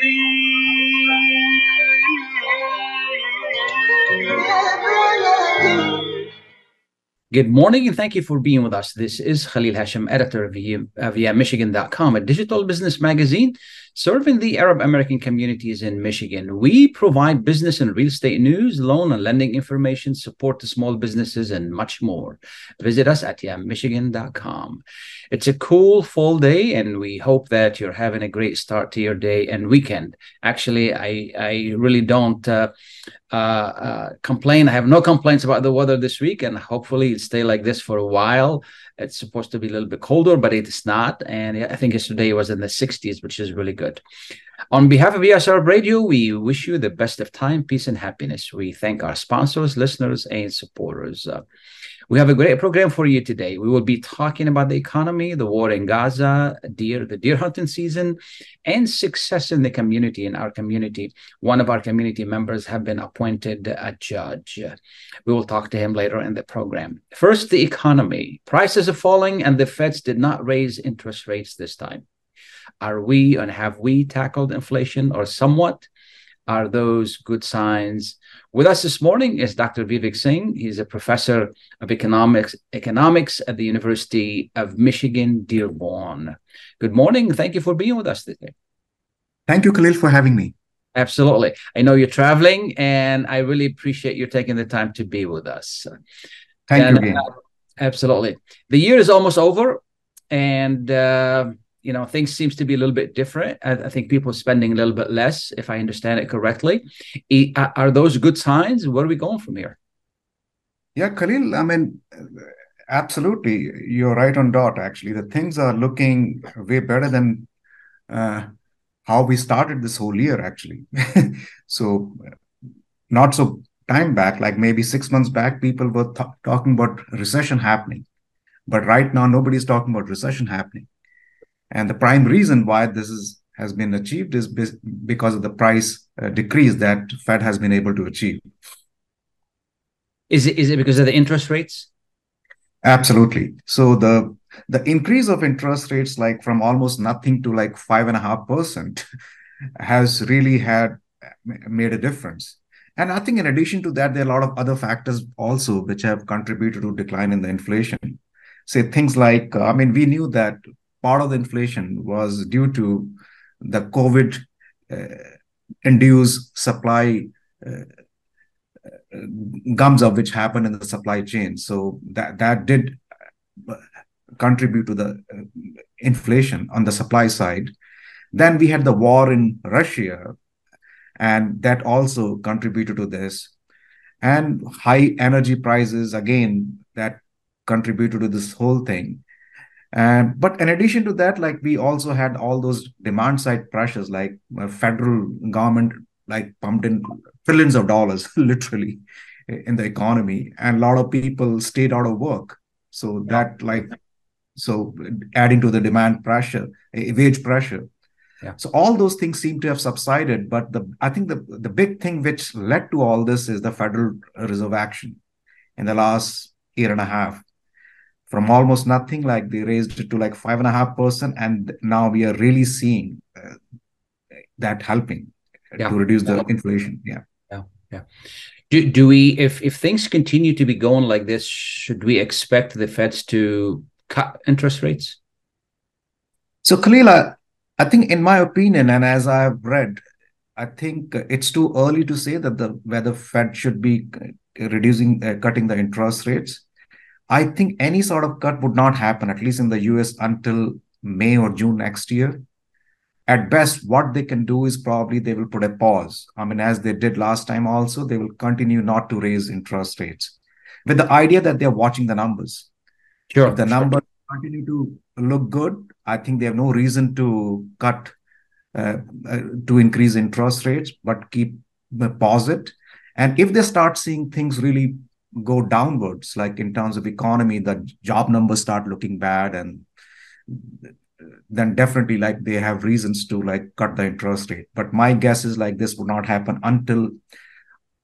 Thank you. Good morning and thank you for being with us. This is Khalil Hachem, editor via, uh, via Michigan.com, a digital business magazine serving the Arab American communities in Michigan. We provide business and real estate news, loan and lending information, support to small businesses, and much more. Visit us at michigan.com. It's a cool fall day, and we hope that you're having a great start to your day and weekend. Actually, I, I really don't. Uh, uh, uh, complain. I have no complaints about the weather this week, and hopefully it stay like this for a while. It's supposed to be a little bit colder, but it is not. And I think yesterday was in the 60s, which is really good. On behalf of US Arab Radio, we wish you the best of time, peace, and happiness. We thank our sponsors, listeners, and supporters. Uh, we have a great program for you today. We will be talking about the economy, the war in Gaza, deer, the deer hunting season, and success in the community. In our community, one of our community members have been appointed a judge. We will talk to him later in the program. First, the economy. Prices are falling, and the Feds did not raise interest rates this time. Are we and have we tackled inflation or somewhat? are those good signs? With us this morning is Dr. Vivek Singh. He's a professor of economics economics at the University of Michigan Dearborn. Good morning. Thank you for being with us today. Thank you, Khalil, for having me. Absolutely. I know you're traveling, and I really appreciate you taking the time to be with us. Thank and, you again. Uh, absolutely. The year is almost over, and uh, you know things seems to be a little bit different. I, I, think people are spending a little bit less if i understand it correctly. Are those good signs? Where are we going from here? Yeah khalil i mean absolutely. You're right on dot actually. The things are looking way better than uh, how we started this whole year actually. So not so time back like maybe six months back people were th- talking about recession happening. But right now nobody's talking about recession happening and the prime reason why this is, has been achieved is because of the price uh, decrease that Fed has been able to achieve. Is it is it because of the interest rates? Absolutely. So the the increase of interest rates, like from almost nothing to like five and a half percent, has really had made a difference. And I think in addition to that, there are a lot of other factors also which have contributed to decline in the inflation. Say things like, uh, I mean, we knew that part of the inflation was due to the COVID uh, induced supply uh, gums up which happened in the supply chain. So that that did contribute to the uh, inflation on the supply side. Then we had the war in Russia, and that also contributed to this. And high energy prices again that contributed to this whole thing. And but in addition to that, like we also had all those demand side pressures, like uh, federal government like pumped in trillions of dollars, literally, in the economy, and a lot of people stayed out of work. So that like, so adding to the demand pressure, wage pressure. Yeah. So all those things seem to have subsided, but the I think the the big thing which led to all this is the Federal Reserve action in the last year and a half from almost nothing like they raised it to like five and a half percent and now we are really seeing uh, that helping yeah. to reduce the inflation. Yeah. Yeah. Yeah. Do, do we if if things continue to be going like this should we expect the feds to cut interest rates? So kalila i think in my opinion and as i have read i think it's too early to say that the whether fed should be reducing uh, cutting the interest rates I think any sort of cut would not happen, at least in the US, until May or June next year. At best, what they can do is probably they will put a pause. I mean, as they did last time also, they will continue not to raise interest rates with the idea that they're watching the numbers. Sure. If the sure. numbers continue to look good, I think they have no reason to cut, uh, uh, to increase interest rates, but keep uh, pause it. And if they start seeing things really go downwards, like in terms of economy, the job numbers start looking bad, and then definitely like they have reasons to like cut the interest rate. But my guess is like this would not happen until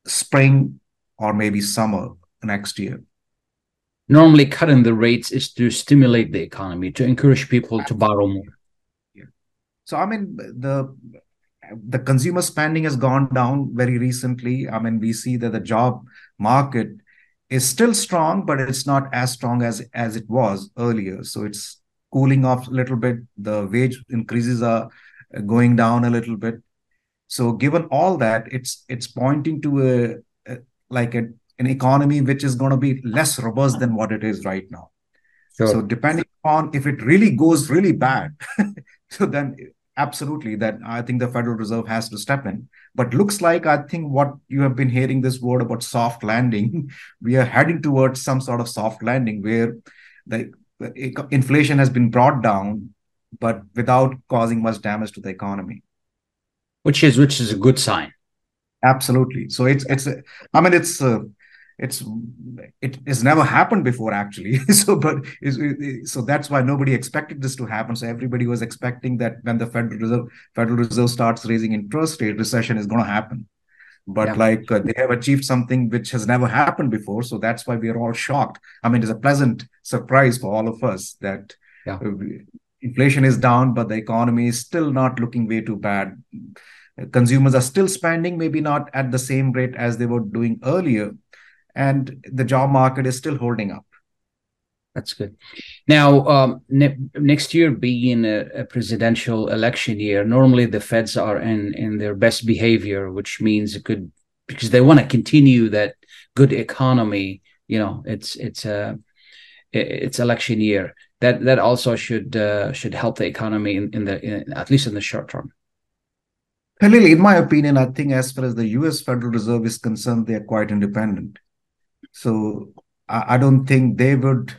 spring or maybe summer next year. Normally, cutting the rates is to stimulate the economy, to encourage people to borrow more. Yeah. So I mean the the consumer spending has gone down very recently. I mean, we see that the job market is still strong, but it's not as strong as as it was earlier. So it's cooling off a little bit. The wage increases are going down a little bit. So given all that, it's it's pointing to a, a like a, an economy which is going to be less robust than what it is right now. Sure. So depending on if it really goes really bad, so then absolutely that I think the Federal Reserve has to step in. But looks like I think what you have been hearing this word about soft landing, we are heading towards some sort of soft landing where the inflation has been brought down, but without causing much damage to the economy. Which is which is a good sign. Absolutely. So it's it's I mean it's uh, it's it has never happened before actually. So but so that's why nobody expected this to happen. So everybody was expecting that when the federal reserve federal reserve starts raising interest rate recession is going to happen. But yeah. like uh, they have achieved something which has never happened before. So that's why we are all shocked. I mean it's a pleasant surprise for all of us that yeah. Uh, inflation is down but the economy is still not looking way too bad. Consumers are still spending maybe not at the same rate as they were doing earlier and the job market is still holding up. That's good. Now, um, ne- next year being a, a, presidential election year, normally the Feds are in in their best behavior, which means it could because they want to continue that good economy. You know, it's it's a it's election year. That that also should uh, should help the economy in, in the in, at least in the short term. Khalil, in my opinion, I think as far as the U.S. Federal Reserve is concerned, they are quite independent. So I, I don't think they would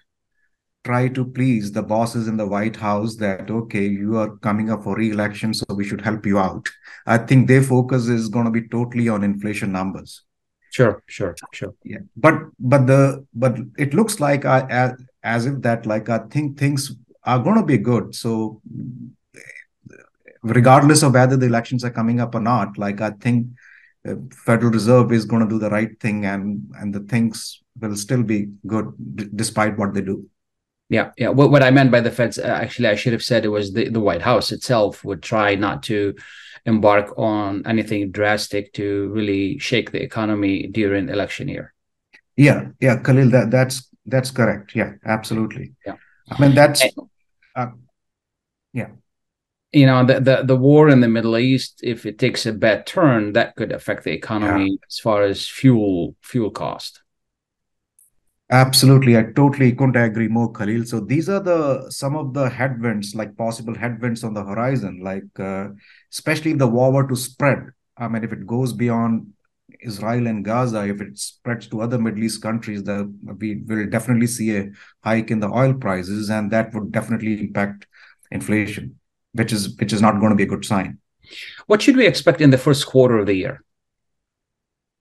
try to please the bosses in the White House that, okay, you are coming up for re-election, so we should help you out. I think their focus is going to be totally on inflation numbers. Sure, sure, sure. Yeah, but but the but it looks like uh, I as, as if that like I think things are going to be good. So regardless of whether the elections are coming up or not, like I think Federal Reserve is going to do the right thing and and the things will still be good d- despite what they do. Yeah, yeah. What what I meant by the Feds, uh, actually, I should have said it was the, the White House itself would try not to embark on anything drastic to really shake the economy during election year. Yeah, yeah, Khalil, that that's that's correct. Yeah, absolutely. Yeah, I mean that's. Uh, yeah you know the, the the war in the middle east if it takes a bad turn that could affect the economy yeah. as far as fuel fuel cost. Absolutely. I totally couldn't agree more khalil. So these are the some of the headwinds like possible headwinds on the horizon like uh, especially if the war were to spread. I mean if it goes beyond Israel and Gaza, if it spreads to other Middle East countries, the, we will definitely see a hike in the oil prices, and that would definitely impact inflation which is which is not going to be a good sign. What should we expect in the first quarter of the year?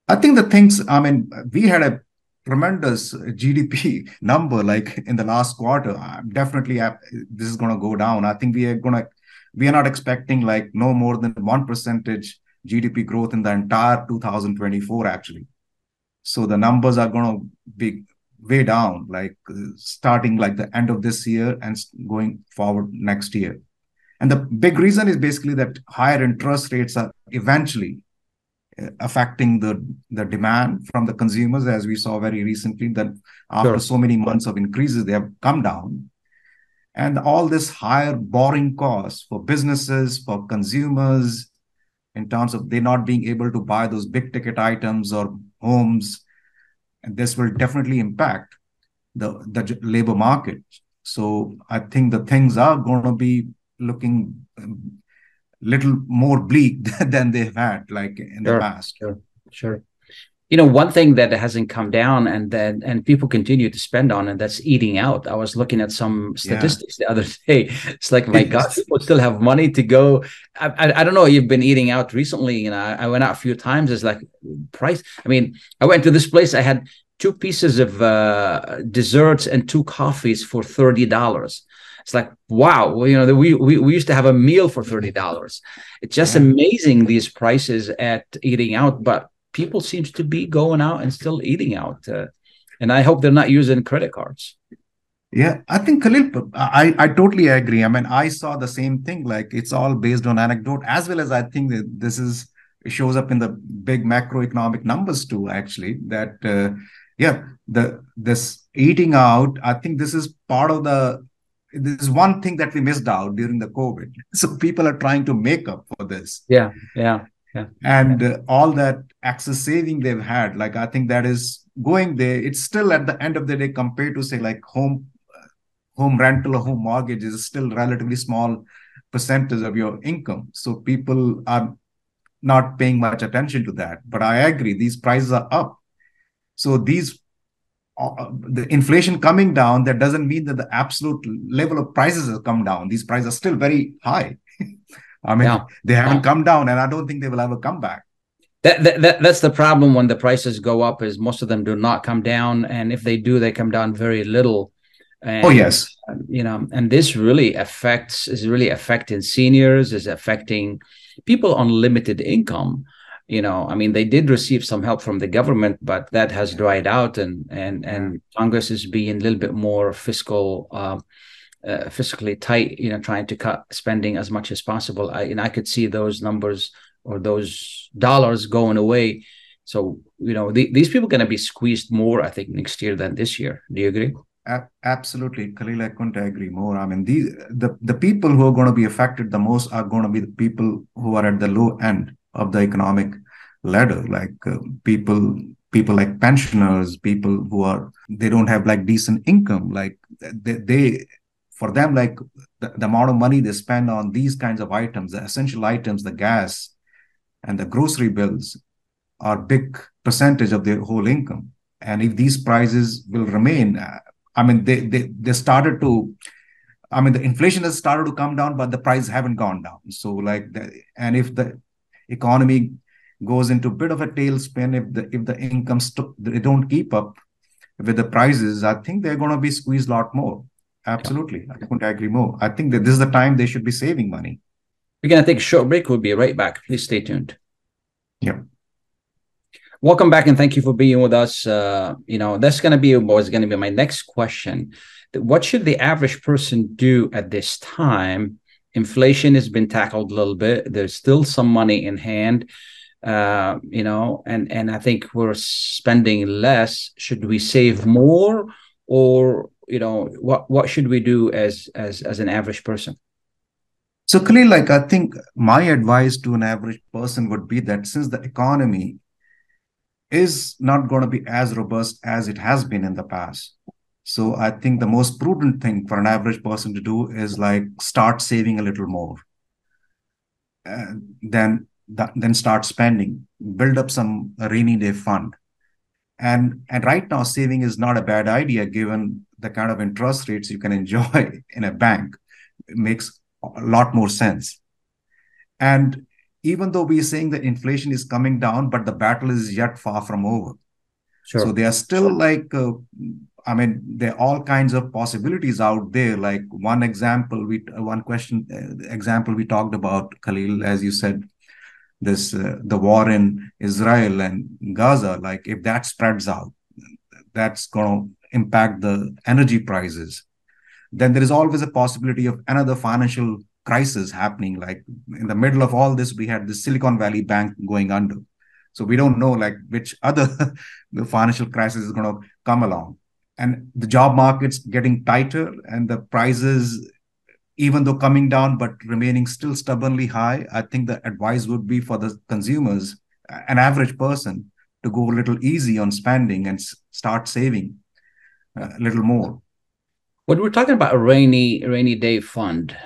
I think the things. I mean, we had a tremendous GDP number like in the last quarter. Definitely, this is going to go down. I think we are going to. We are not expecting like no more than one percentage GDP growth in the entire 2024 actually. So the numbers are going to be way down, like starting like the end of this year and going forward next year. And the big reason is basically that higher interest rates are eventually uh, affecting the, the demand from the consumers, as we saw very recently, that after sure. so many months of increases, they have come down. And all this higher borrowing costs for businesses, for consumers, in terms of they not being able to buy those big ticket items or homes, and this will definitely impact the, the labor market. So I think the things are going to be looking um, little more bleak than they've had like in sure, the past. Sure, sure. You know, one thing that hasn't come down and then and people continue to spend on, and that's eating out. I was looking at some statistics yeah. the other day. It's like, my God, people still have money to go. I, I, I, don't know. You've been eating out recently, you know. I, I went out a few times. It's like price. I mean, I went to this place. I had two pieces of uh, desserts and two coffees for thirty dollars. It's like, wow, well, you know, we, we, we used to have a meal for $30. It's just yeah. amazing these prices at eating out, but people seems to be going out and still eating out. Uh, and I hope they're not using credit cards. Yeah, I think Khalil, I, I totally agree. I mean, I saw the same thing. Like it's all based on anecdote, as well as I think that this is it shows up in the big macroeconomic numbers too. Actually, that uh, yeah, the this eating out. I think this is part of the. This is one thing that we missed out during the COVID. So people are trying to make up for this. Yeah, yeah, yeah. And uh, all that access saving they've had, like I think that is going there. It's still at the end of the day compared to say like home home rental or home mortgage is still relatively small percentage of your income. So people are not paying much attention to that. But I agree, these prices are up. So these uh, the inflation coming down, that doesn't mean that the absolute level of prices has come down. These prices are still very high. I mean, yeah. they haven't yeah. come down, and I don't think they will ever come back. That, that, that, that's the problem when the prices go up is most of them do not come down and if they do they come down very little and, oh yes, you know, and this really affects is really affecting seniors, is affecting people on limited income. You know, I mean, they did receive some help from the government, but that has dried out, and and and Congress is being a little bit more fiscal. Uh, uh, fiscally tight, you know, trying to cut spending as much as possible. I, and I could see those numbers or those dollars going away. So, you know, the, these people are going to be squeezed more, I think, next year than this year. Do you agree? Absolutely, Khalil. I couldn't agree more. I mean, these the the people who are going to be affected the most are going to be the people who are at the low end of the economic ladder, like uh, people people like pensioners, people who are they don't have like decent income, like they, they for them like the, the amount of money they spend on these kinds of items, the essential items, the gas and the grocery bills are big percentage of their whole income and if these prices will remain uh, I mean, they they they started to. I mean, the inflation has started to come down, but the prices haven't gone down. So, like, the, and if the economy goes into a bit of a tailspin, if the if the incomes st- they don't keep up with the prices, I think they're going to be squeezed a lot more. Absolutely, I couldn't agree more. I think that this is the time they should be saving money. We're going to take a short break. We'll be right back. Please stay tuned. Yep. Welcome back and thank you for being with us. Uh, you know, that's going to be was going to be my next question. What should the average person do at this time? Inflation has been tackled a little bit. There's still some money in hand, uh, you know, and and I think we're spending less. Should we save more, or you know, what what should we do as as as an average person? So clearly, like I think my advice to an average person would be that since the economy is not going to be as robust as it has been in the past. So I think the most prudent thing for an average person to do is like start saving a little more. then then start spending, build up some rainy day fund. And and right now saving is not a bad idea given the kind of interest rates you can enjoy in a bank. It makes a lot more sense. And even though we're saying that inflation is coming down, but the battle is yet far from over. Sure. So they are still like, uh, I mean, there are all kinds of possibilities out there. Like one example, we one question uh, example we talked about, Khalil, as you said, this uh, the war in Israel and Gaza. Like if that spreads out, that's going to impact the energy prices. Then there is always a possibility of another financial crisis happening like in the middle of all this we had the silicon valley bank going under so we don't know like which other the financial crisis is going to come along and the job market's getting tighter and the prices even though coming down but remaining still stubbornly high i think the advice would be for the consumers an average person to go a little easy on spending and start saving uh, a little more when we're talking about a rainy rainy day fund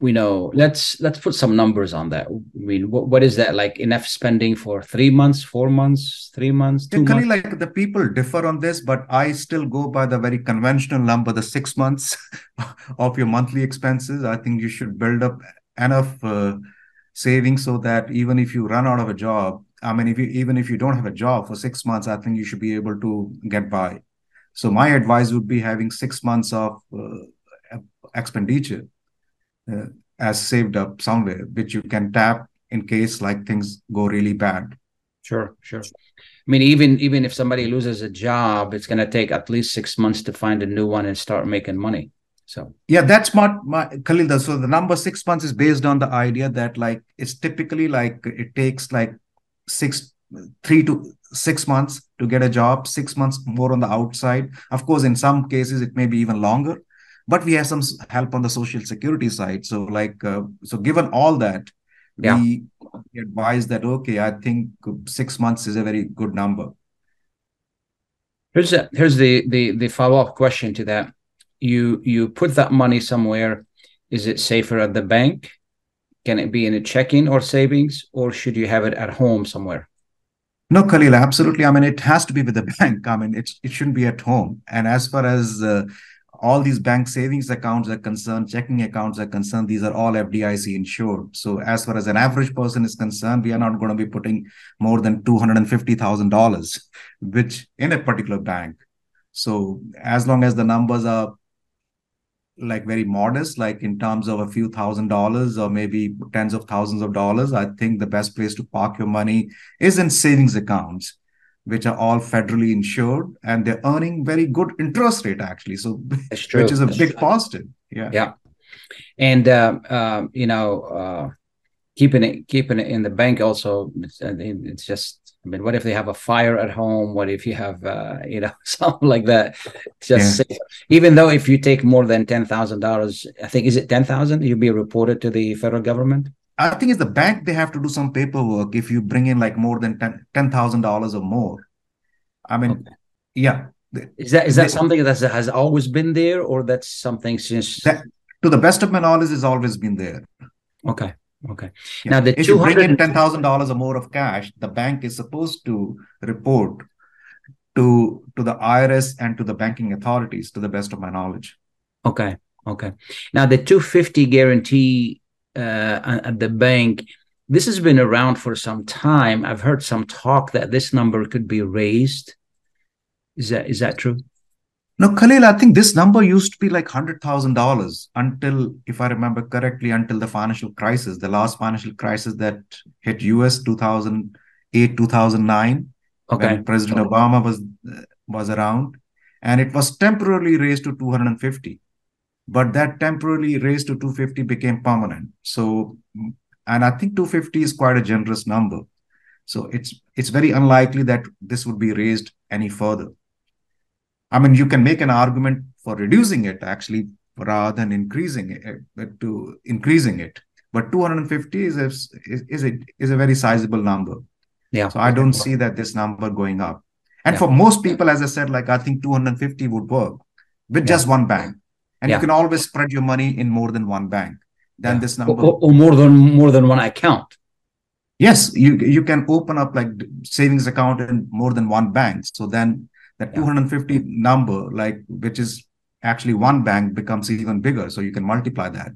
we know let's let's put some numbers on that. I mean what, what is that like enough spending for three months four months three months two months? like the people differ on this but i still go by the very conventional number the six months of your monthly expenses. I think you should build up enough uh, savings so that even if you run out of a job i mean if you even if you don't have a job for six months i think you should be able to get by so my advice would be having six months of uh, expenditure uh, as saved up somewhere, which you can tap in case like things go really bad. Sure, sure. I mean, even even if somebody loses a job, it's going to take at least six months to find a new one and start making money. So yeah, that's what my Khalil. So the number six months is based on the idea that like it's typically like it takes like six, three to six months to get a job. Six months more on the outside. Of course, in some cases it may be even longer. But we have some help on the social security side. So like uh, so, given all that, yeah. we advise that okay i think six months is a very good number here's a, here's the the the follow-up question to that you you put that money somewhere is it safer at the bank can it be in a checking or savings or should you have it at home somewhere no khalil absolutely i mean it has to be with the bank i mean it's it shouldn't be at home and as far as uh, all these bank savings accounts are concerned, checking accounts are concerned, these are all FDIC insured. So as far as an average person is concerned, we are not going to be putting more than $250,000, which in a particular bank. So as long as the numbers are like very modest, like in terms of a few thousand dollars or maybe tens of thousands of dollars, I think the best place to park your money is in savings accounts which are all federally insured and they're earning very good interest rate actually. So which is a That's big true. positive. Yeah. Yeah. And uh, uh, you know uh, keeping it keeping it in the bank also it's, it's, just i mean what if they have a fire at home what if you have uh, you know something like that just yeah. even though if you take more than $10000 i think is it 10000 you'll be reported to the federal government I think it's the bank they have to do some paperwork if you bring in like more than ten thousand dollars or more. I mean, okay. yeah. Is that is that they, something that has always been there, or that's something since? That, to the best of my knowledge, has always been there. Okay. Okay. Yeah. Now, the if you bring in ten thousand dollars or more of cash, the bank is supposed to report to to the IRS and to the banking authorities, to the best of my knowledge. Okay. Okay. Now, the two fifty guarantee uh, at the bank. This has been around for some time. I've heard some talk that this number could be raised. Is that is that true? No, Khalil, I think this number used to be like hundred thousand dollars until, if I remember correctly, until the financial crisis, the last financial crisis that hit US two thousand eight, two thousand nine, okay. when President okay. Obama was was around, and it was temporarily raised to two hundred and fifty. But that temporarily raised to 250 became permanent. So and i think 250 is quite a generous number. So it's it's very unlikely that this would be raised any further i mean you can make an argument for reducing it actually rather than increasing it uh, to increasing it but 250 is a, is, a is a very sizable number yeah so i don't see that this number going up and yeah. for most people as i said like i think 250 would work with yeah. just one bank and yeah. you can always spread your money in more than one bank than yeah. this number or, or, more than more than one account yes you you can open up like savings account in more than one bank so then the yeah. 250 number like which is actually one bank becomes even bigger so you can multiply that.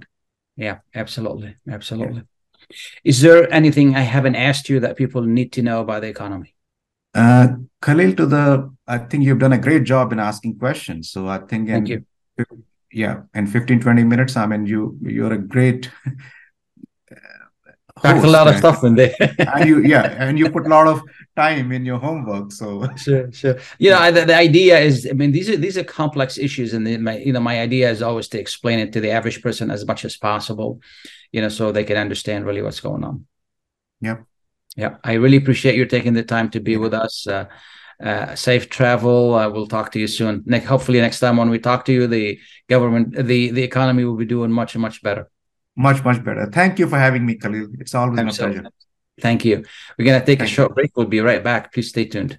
Yeah absolutely absolutely. Is there anything i haven't asked you that people need to know about the economy? Uh khalil to the i think you've done a great job in asking questions so i think Thank in, you. yeah in 15 20 minutes i mean you you're a great Pack a lot of stuff in there and you yeah and you put a lot of time in your homework so sure sure you know the, the idea is i mean these are these are complex issues and the, my you know my idea is always to explain it to the average person as much as possible you know so they can understand really what's going on yeah yeah i really appreciate you taking the time to be yeah. with us uh, uh, safe travel. Uh, we'll talk to you soon. Nick, hopefully next time when we talk to you, the government, the the economy will be doing much much better. Much much better. Thank you for having me, Khalil. It's always Absolutely. my pleasure. Thank you. We're going to take Thank a short you. break. We'll be right back. Please stay tuned.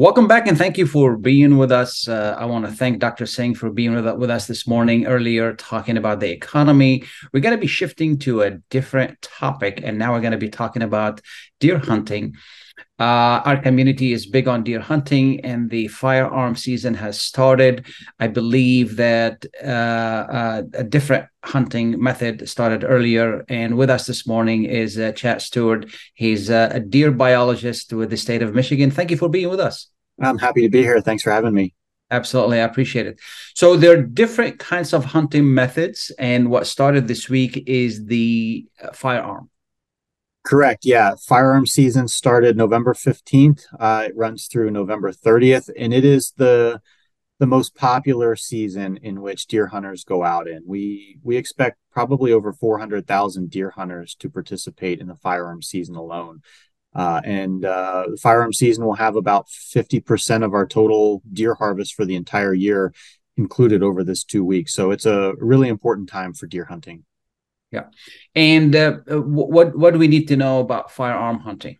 Welcome back and thank you for being with us. Uh, I want to thank Dr. Singh for being with, with us this morning earlier, talking about the economy. We're going to be shifting to a different topic, and now we're going to be talking about deer hunting. Uh, our community is big on deer hunting, and the firearm season has started. I believe that uh, uh, a different hunting method started earlier. And with us this morning is uh, Chad Stewart. He's uh, a deer biologist with the state of Michigan. Thank you for being with us. I'm happy to be here. Thanks for having me. Absolutely, I appreciate it. So there are different kinds of hunting methods, and what started this week is the uh, firearm. Correct. Yeah. Firearm season started November 15th. Uh, it runs through November 30th, and it is the the most popular season in which deer hunters go out in. We we expect probably over 400,000 deer hunters to participate in the firearm season alone. Uh, and uh, the firearm season will have about 50% of our total deer harvest for the entire year included over this two weeks. So it's a really important time for deer hunting. Yeah. And uh, what what do we need to know about firearm hunting?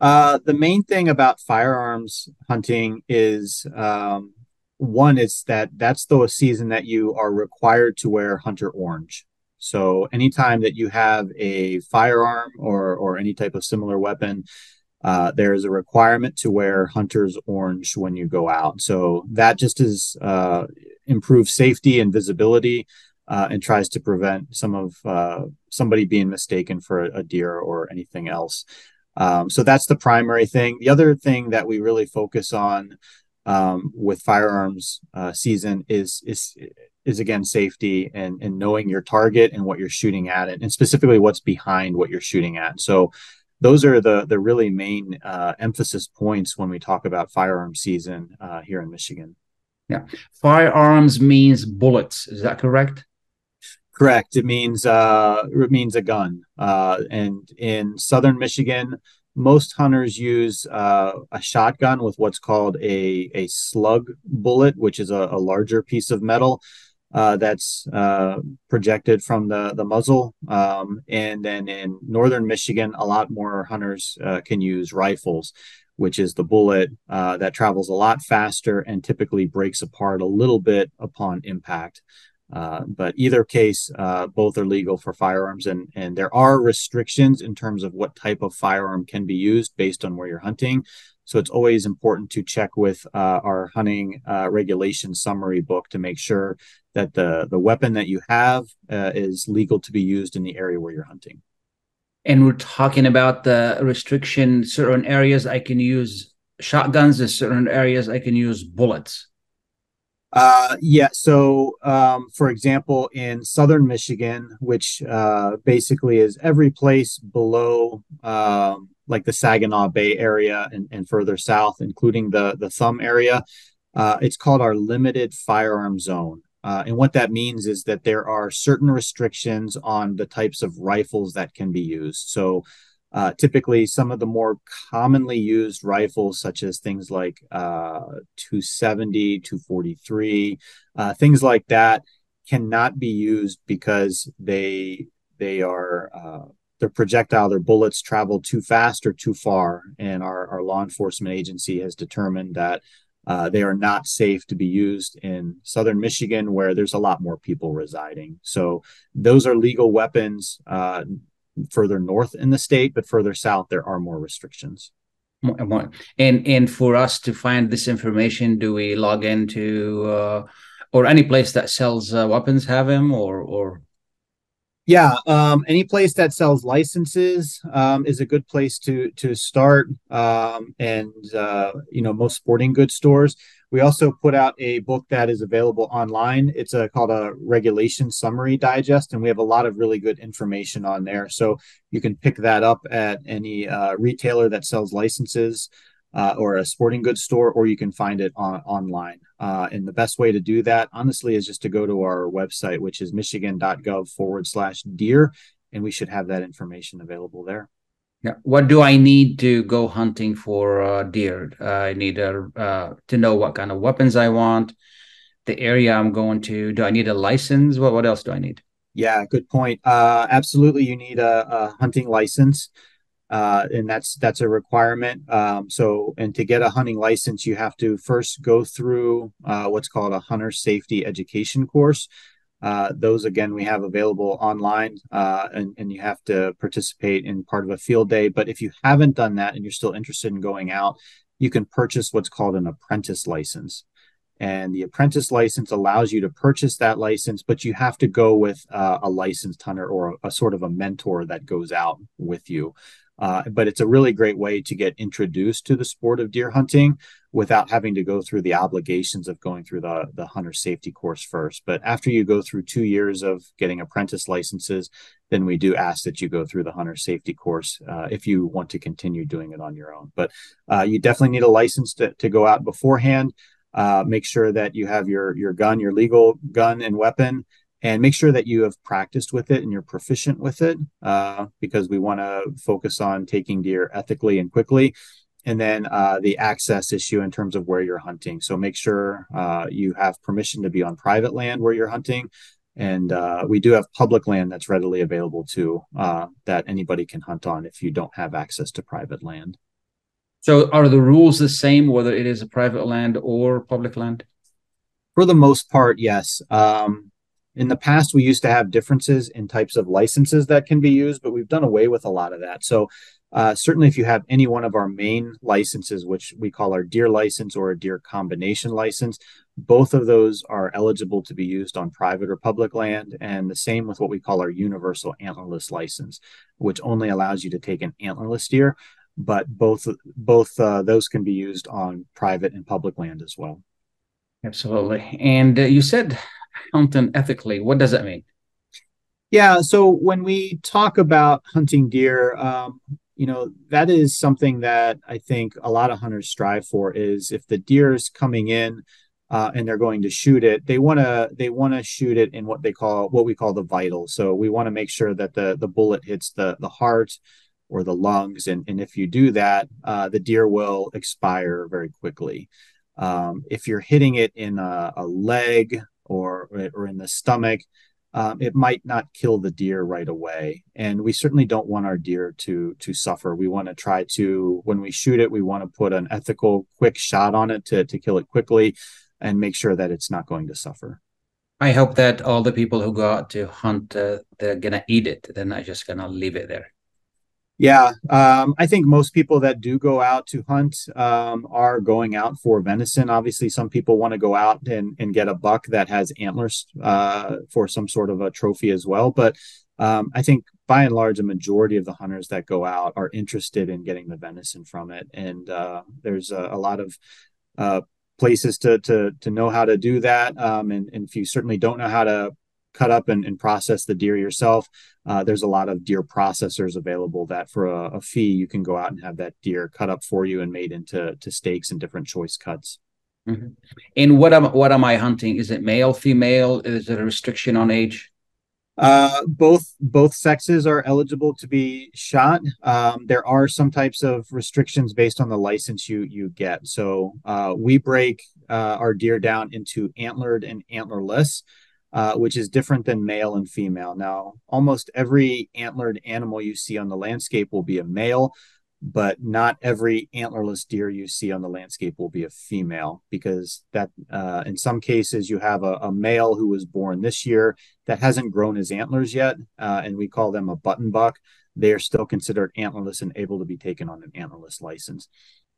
Uh, the main thing about firearms hunting is um, one is that that's the season that you are required to wear hunter orange. So anytime that you have a firearm or or any type of similar weapon, uh, there is a requirement to wear hunter's orange when you go out. So that just is uh, improve safety and visibility uh, and tries to prevent some of uh, somebody being mistaken for a, deer or anything else. Um, so that's the primary thing. The other thing that we really focus on um, with firearms uh, season is is is again safety and and knowing your target and what you're shooting at and specifically what's behind what you're shooting at. So those are the the really main uh, emphasis points when we talk about firearm season uh, here in Michigan. Yeah, firearms means bullets. Is that correct? Correct. It means uh, it means a gun. Uh, and in southern Michigan, most hunters use uh, a shotgun with what's called a, a slug bullet, which is a, a larger piece of metal uh, that's uh, projected from the, the muzzle. Um, and then in northern Michigan, a lot more hunters uh, can use rifles, which is the bullet uh, that travels a lot faster and typically breaks apart a little bit upon impact. Uh, but either case, uh, both are legal for firearms, and and there are restrictions in terms of what type of firearm can be used based on where you're hunting. So it's always important to check with uh, our hunting uh, regulation summary book to make sure that the the weapon that you have uh, is legal to be used in the area where you're hunting. And we're talking about the restriction. Certain areas I can use shotguns. In certain areas I can use bullets. Uh, yeah. So, um, for example, in southern Michigan, which uh, basically is every place below um, like the Saginaw Bay area and, and further south, including the the Thumb area, uh, it's called our limited firearm zone. Uh, and what that means is that there are certain restrictions on the types of rifles that can be used. So, uh, typically, some of the more commonly used rifles, such as things like uh, 270, 243, uh, things like that, cannot be used because they they are uh, their projectile, their bullets travel too fast or too far, and our, our law enforcement agency has determined that uh, they are not safe to be used in southern Michigan, where there's a lot more people residing. So those are legal weapons. Uh, further north in the state, but further south there are more restrictions. And and for us to find this information, do we log into uh, or any place that sells uh, weapons have him or or yeah um, any place that sells licenses um, is a good place to to start um, and uh, you know most sporting goods stores we also put out a book that is available online it's a, called a regulation summary digest and we have a lot of really good information on there so you can pick that up at any uh, retailer that sells licenses uh, or a sporting goods store, or you can find it on, online. Uh, and the best way to do that, honestly, is just to go to our website, which is michigan.gov forward slash deer, and we should have that information available there. Yeah. What do I need to go hunting for uh, deer? Uh, I need uh, to know what kind of weapons I want, the area I'm going to. Do I need a license? What What else do I need? Yeah, good point. Uh, absolutely, you need a, a hunting license uh, and that's that's a requirement. Um, so, and to get a hunting license, you have to first go through uh, what's called a hunter safety education course. Uh, those again we have available online, uh, and and you have to participate in part of a field day. But if you haven't done that and you're still interested in going out, you can purchase what's called an apprentice license. And the apprentice license allows you to purchase that license, but you have to go with uh, a licensed hunter or a, a, sort of a mentor that goes out with you. Uh, but it's a really great way to get introduced to the sport of deer hunting without having to go through the obligations of going through the, the hunter safety course first. But after you go through two years of getting apprentice licenses, then we do ask that you go through the hunter safety course uh, if you want to continue doing it on your own. But uh, you definitely need a license to, to go out beforehand. Uh, make sure that you have your your gun, your legal gun and weapon, and make sure that you have practiced with it and you're proficient with it uh, because we want to focus on taking deer ethically and quickly and then uh, the access issue in terms of where you're hunting. So make sure uh, you have permission to be on private land where you're hunting. And uh, we do have public land that's readily available too uh, that anybody can hunt on if you don't have access to private land. So are the rules the same whether it is a private land or public land? For the most part yes. Um, in the past, we used to have differences in types of licenses that can be used, but we've done away with a lot of that. So, uh, certainly, if you have any one of our main licenses, which we call our deer license or a deer combination license, both of those are eligible to be used on private or public land. And the same with what we call our universal antlerless license, which only allows you to take an antlerless deer. But both both uh, those can be used on private and public land as well. Absolutely. And uh, you said hunting ethically. What does that mean? Yeah, so when we talk about hunting deer, um, you know that is something that I think a lot of hunters strive for. Is if the deer is coming in uh, and they're going to shoot it, they want to they want to shoot it in what they call what we call the vital So we want to make sure that the the bullet hits the the heart or the lungs, and and if you do that, uh, the deer will expire very quickly. Um, if you're hitting it in a, a leg or or in the stomach, um, it might not kill the deer right away. And we certainly don't want our deer to to suffer. We want to try to when we shoot it, we want to put an ethical, quick shot on it to to kill it quickly, and make sure that it's not going to suffer. I hope that all the people who go out to hunt, uh, they're gonna eat it. They're not just gonna leave it there. Yeah, um, I think most people that do go out to hunt um, are going out for venison. Obviously, some people want to go out and, and get a buck that has antlers uh, for some sort of a trophy as well. But um, I think by and large, a majority of the hunters that go out are interested in getting the venison from it. And uh, there's a, a, lot of uh, places to, to to know how to do that. Um, and, and if you certainly don't know how to cut up and, and process the deer yourself. Uh, there's a lot of deer processors available that for a, a, fee you can go out and have that deer cut up for you and made into to steaks and different choice cuts. Mm-hmm. And what am what am I hunting? Is it male, female? Is it a restriction on age? Uh, both both sexes are eligible to be shot. Um, there are some types of restrictions based on the license you you get. So uh, we break uh, our deer down into antlered and antlerless uh, which is different than male and female. Now, almost every antlered animal you see on the landscape will be a male, but not every antlerless deer you see on the landscape will be a female because that uh, in some cases you have a, a, male who was born this year that hasn't grown his antlers yet uh, and we call them a button buck they are still considered antlerless and able to be taken on an antlerless license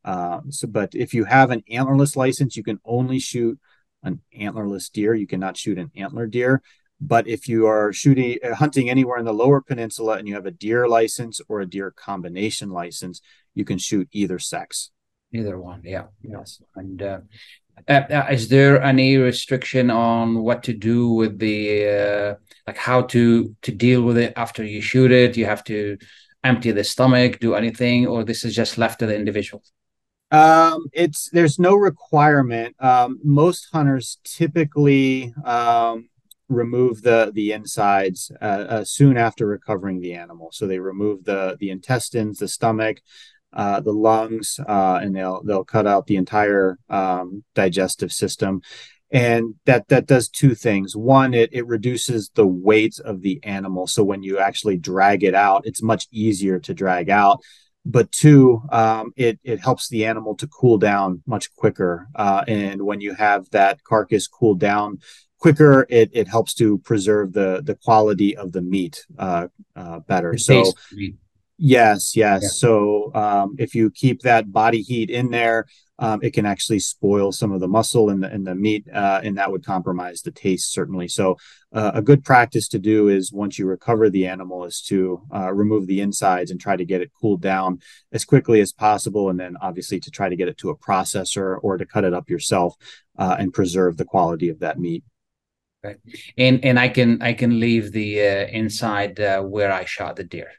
uh, so but if you have an antlerless license you can only shoot an antlerless deer you cannot shoot an antler deer but if you are shooting uh, hunting anywhere in the lower peninsula and you have a deer license or a deer combination license, you can shoot either sex. Either one, yeah, yes. And uh, uh, uh, is there any restriction on what to do with the uh, like how to to deal with it after you shoot it? You have to empty the stomach, do anything, or this is just left to the individual? Um, it's there's no requirement. Um, most hunters typically um, remove the the insides uh, uh, soon after recovering the animal. So they remove the the intestines, the stomach, uh, the lungs, uh, and they'll they'll cut out the entire um, digestive system. And that that does two things. One, it, it reduces the weight of the animal. So when you actually drag it out, it's much easier to drag out. But two, um, it it helps the animal to cool down much quicker. Uh, and when you have that carcass cool down quicker it, it helps to preserve the the quality of the meat uh, uh, better the so yes yes yeah. so um, if you keep that body heat in there um, it can actually spoil some of the muscle in the in the meat uh, and that would compromise the taste certainly so uh, a good practice to do is once you recover the animal is to uh, remove the insides and try to get it cooled down as quickly as possible and then obviously to try to get it to a processor or to cut it up yourself uh, and preserve the quality of that meat Right. And and I can I can leave the uh, inside uh, where I shot the deer.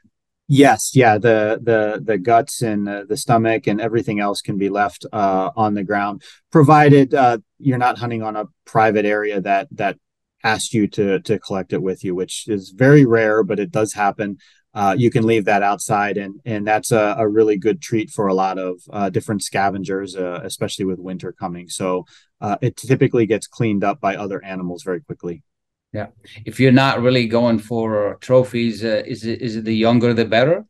Yes, yeah. The the the guts and the, the stomach and everything else can be left uh, on the ground, provided uh, you're not hunting on a private area that that asked you to to collect it with you, which is very rare, but it does happen uh, you can leave that outside, and and that's a, a really good treat for a lot of uh, different scavengers, uh, especially with winter coming. So uh, it typically gets cleaned up by other animals very quickly. Yeah, if you're not really going for trophies, uh, is it is it the younger the better?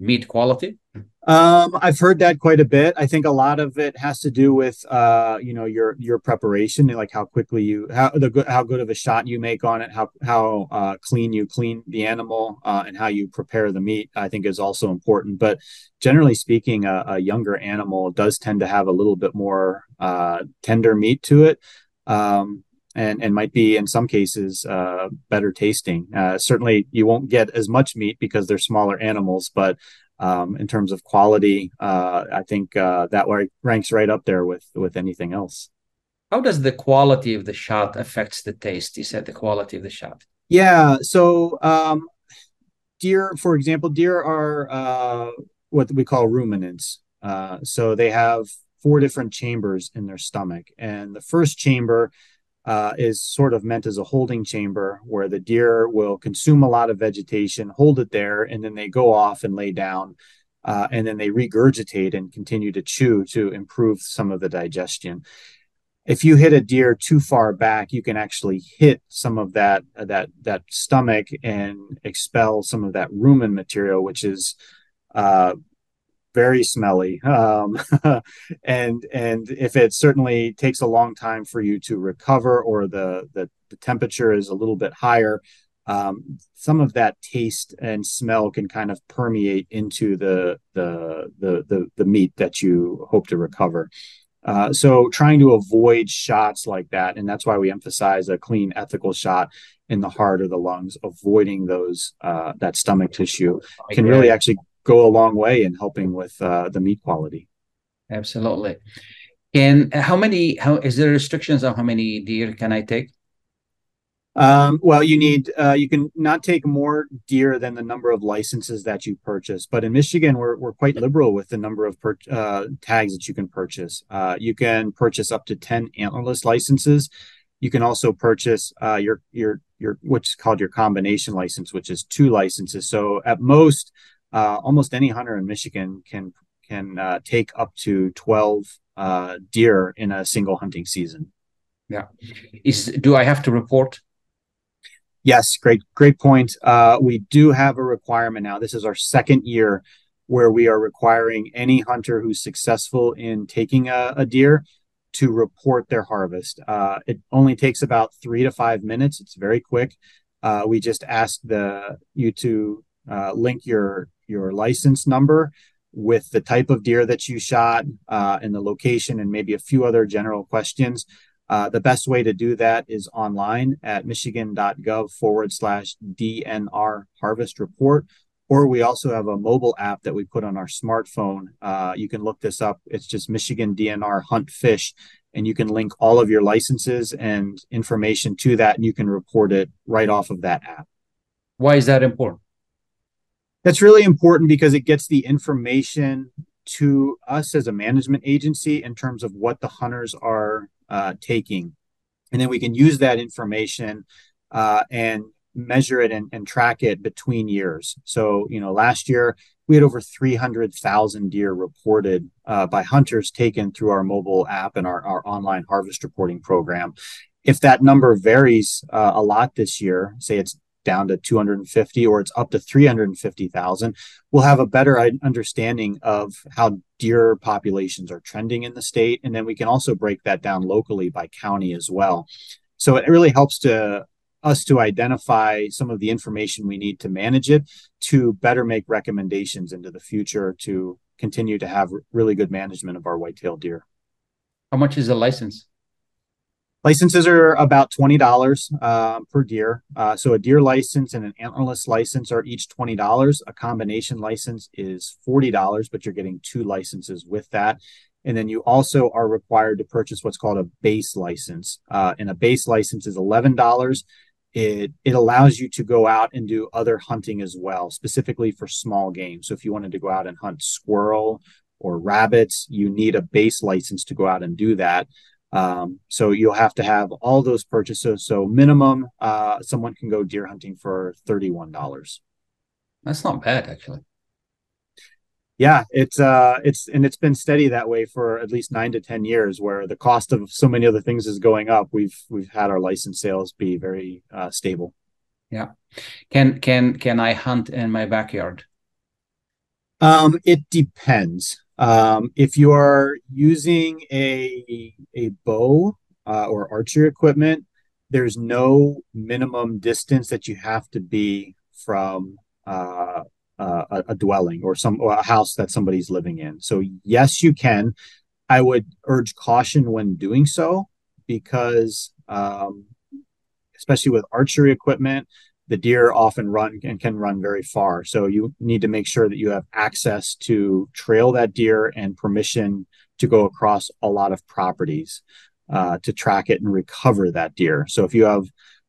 Meat quality. Um, I've heard that quite a bit. I think a lot of it has to do with uh, you know, your your preparation, like how quickly you how the how good of a shot you make on it, how how uh, clean you clean the animal, uh, and how you prepare the meat. I think is also important. But generally speaking, a, a younger animal does tend to have a little bit more uh, tender meat to it. Um, and, and might be in some cases uh, better tasting. Uh, certainly, you won't get as much meat because they're smaller animals, but um, in terms of quality, uh, I think uh, that ranks right up there with with anything else. How does the quality of the shot affects the taste? You said the quality of the shot. Yeah. So um, deer, for example, deer are uh, what we call ruminants. Uh, so they have four different chambers in their stomach, and the first chamber uh, is sort of meant as a holding chamber where the deer will consume a lot of vegetation, hold it there, and then they go off and lay down. Uh, and then they regurgitate and continue to chew to improve some of the digestion. If you hit a deer too far back, you can actually hit some of that that that stomach and expel some of that rumen material, which is uh, very smelly um, and and if it certainly takes a long time for you to recover or the the, the temperature is a little bit higher um, some of that taste and smell can kind of permeate into the the the the, the meat that you hope to recover. Uh, so trying to avoid shots like that and that's why we emphasize a clean ethical shot in the heart or the lungs avoiding those uh, that stomach tissue can really actually go a long way in helping with uh, the meat quality. Absolutely. And how many? How is there restrictions on how many deer can I take? Um, well, you need uh, you can not take more deer than the number of licenses that you purchase. But in Michigan, we're we're quite liberal with the number of per, uh, tags that you can purchase. Uh, you can purchase up to ten antlerless licenses. You can also purchase uh, your your your what's called your combination license, which is two licenses. So at most, uh, almost any hunter in Michigan can can uh, take up to 12 uh, deer in a single hunting season. Yeah. Is do I have to report? Yes, great great point. Uh, we do have a requirement now. This is our second year where we are requiring any hunter who's successful in taking a, a deer to report their harvest. Uh, it only takes about three to five minutes. It's very quick. Uh, we just ask the you to uh, link your your license number with the type of deer that you shot uh, and the location and maybe a few other general questions. Uh, the best way to do that is online at michigan.gov forward slash DNR harvest report. Or we also have a mobile app that we put on our smartphone. Uh, you can look this up. It's just Michigan DNR Hunt Fish, and you can link all of your licenses and information to that, and you can report it right off of that app. Why is that important? That's really important because it gets the information to us as a management agency in terms of what the hunters are uh, taking. And then we can use that information uh, and measure it and, and, track it between years. So, you know, last year we had over 300,000 deer reported uh, by hunters taken through our mobile app and our, our online harvest reporting program. If that number varies uh, a lot this year, say it's down to 250 or it's up to 350,000, we'll have a better understanding of how deer populations are trending in the state. And then we can also break that down locally by county as well. So it really helps to us to identify some of the information we need to manage it to better make recommendations into the future to continue to have really good management of our whitetail deer. How much is a license? Licenses are about twenty dollars uh, per deer. Uh, so a deer license and an antlerless license are each twenty dollars. A combination license is forty dollars, but you're getting two licenses with that. And then you also are required to purchase what's called a base license. Uh, and a base license is eleven dollars. It it allows you to go out and do other hunting as well, specifically for small game. So if you wanted to go out and hunt squirrel or rabbits, you need a base license to go out and do that. Um, so you'll have to have all those purchases. So minimum, uh, someone can go deer hunting for thirty-one dollars. That's not bad, actually. Yeah, it's uh, it's and it's been steady that way for at least nine to ten years. Where the cost of so many other things is going up, we've we've had our license sales be very uh, stable. Yeah, can can can I hunt in my backyard? Um, it depends. Um, if you are using a a bow uh, or archery equipment, there's no minimum distance that you have to be from uh, uh, a, dwelling or some or a house that somebody's living in. So yes, you can. I would urge caution when doing so because, um, especially with archery equipment, the deer often run and can run very far. So you need to make sure that you have access to trail that deer and permission to go across a lot of properties uh, to track it and recover that deer. So if you have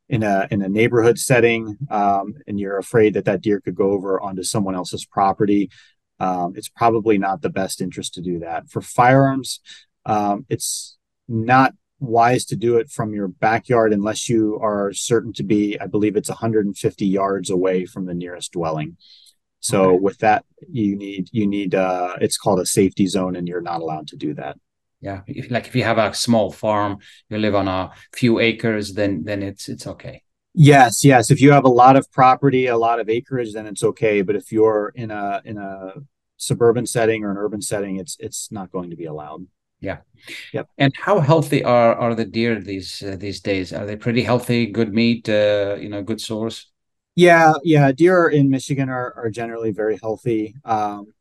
in a in a neighborhood setting um, and you're afraid that that deer could go over onto someone else's property, um, it's probably not the best interest to do that. For firearms, um, it's not wise to do it from your backyard unless you are certain to be, I believe it's 150 yards away from the nearest dwelling. So okay. with that, you need you need uh, it's called a safety zone, and you're not allowed to do that. Yeah, if, like if you have a small farm, you live on a few acres, then then it's it's okay. Yes, yes. If you have a lot of property, a lot of acreage, then it's okay. But if you're in a in a suburban setting or an urban setting, it's it's not going to be allowed. Yeah. Yep. And how healthy are are the deer these uh, these days? Are they pretty healthy? Good meat? Uh, you know, good source. Yeah, yeah. Deer in Michigan are are generally very healthy. Um,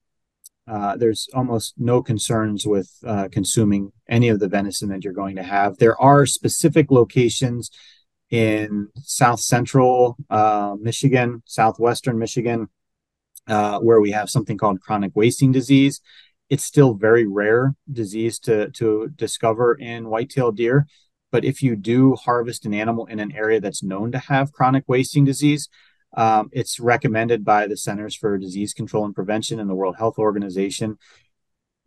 uh, there's almost no concerns with uh, consuming any of the venison that you're going to have. There are specific locations in South Central uh, Michigan, Southwestern Michigan, uh, where we have something called chronic wasting disease it's still very rare disease to to discover in whitetail deer. But if you do harvest an animal in an area that's known to have chronic wasting disease, um, it's recommended by the Centers for Disease Control and Prevention and the World Health Organization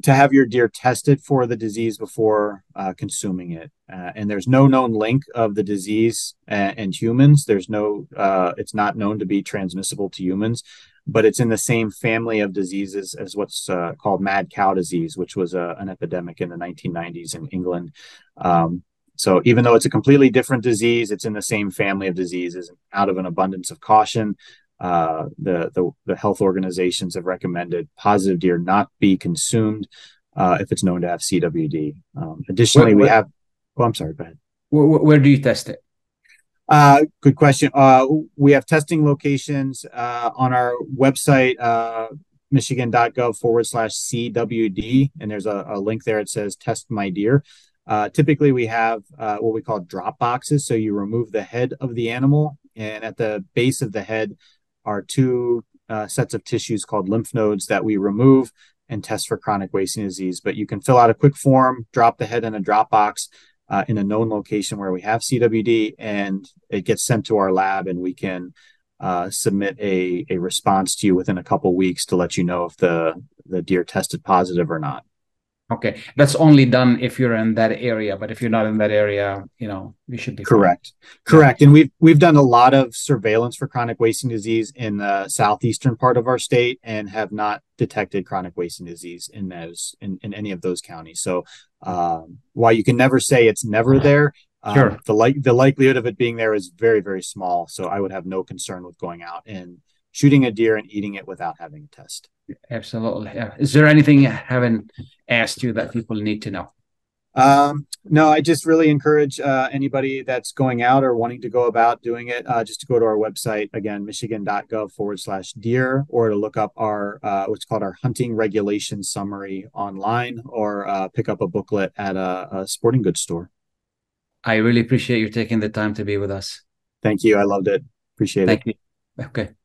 to have your deer tested for the disease before uh, consuming it. Uh, and there's no known link of the disease and, and humans. There's no, uh, it's not known to be transmissible to humans but it's in the same family of diseases as what's uh, called mad cow disease, which was uh, an epidemic in the 1990s in England. Um, so even though it's a completely different disease, it's in the same family of diseases. Out of an abundance of caution, uh, the, the, the health organizations have recommended positive deer not be consumed uh, if it's known to have CWD. Um, additionally, where, we have. Oh, I'm sorry. Go ahead. Where, where do you test it? Uh, good question. Uh, we have testing locations uh, on our website, uh, michigan.gov forward slash CWD, and there's a, a, link there. It says "Test My Deer." Uh, typically, we have uh, what we call drop boxes. So you remove the head of the animal, and at the base of the head are two uh, sets of tissues called lymph nodes that we remove and test for chronic wasting disease. But you can fill out a quick form, drop the head in a drop box uh, in a known location where we have CWD, and it gets sent to our lab, and we can uh, submit a, a response to you within a couple weeks to let you know if the the deer tested positive or not. Okay, that's only done if you're in that area, but if you're not in that area, you know, you should be correct. Fine. Correct, and we've we've done a lot of surveillance for chronic wasting disease in the southeastern part of our state, and have not detected chronic wasting disease in those in, in any of those counties. So, um, while you can never say it's never there, um, sure, the like the likelihood of it being there is very very small. So, I would have no concern with going out and shooting a deer and eating it without having a test. Absolutely. Is there anything I haven't asked you that people need to know? Um, no, I just really encourage uh, anybody that's going out or wanting to go about doing it uh, just to go to our website again, michigan.gov forward slash deer, or to look up our uh, what's called our hunting regulation summary online, or uh, pick up a booklet at a, a sporting goods store. I really appreciate you taking the time to be with us. Thank you. I loved it. Appreciate Thank it. Thank you. Okay.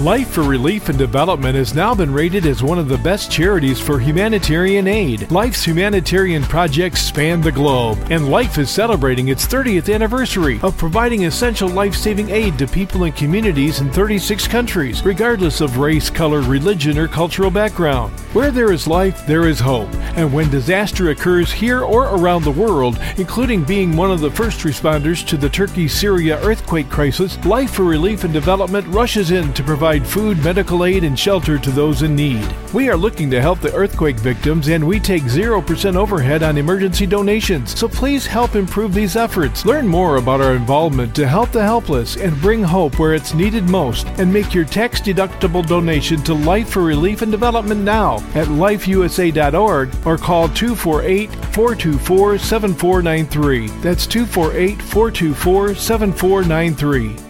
Life for Relief and Development has now been rated as one of the best charities for humanitarian aid. Life's humanitarian projects span the globe, and Life is celebrating its 30th anniversary of providing essential life saving aid to people and communities in 36 countries, regardless of race, color, religion, or cultural background. Where there is life, there is hope, and when disaster occurs here or around the world, including being one of the first responders to the Turkey Syria earthquake crisis, Life for Relief and Development rushes in to provide provide food, medical aid, and shelter to those in need. We are looking to help the earthquake victims and we take 0% overhead on emergency donations. So please help improve these efforts. Learn more about our involvement to help the helpless and bring hope where it's needed most and make your tax deductible donation to Life for Relief and Development now at lifeusa.org or call 248 424 7493. That's 248 424 7493.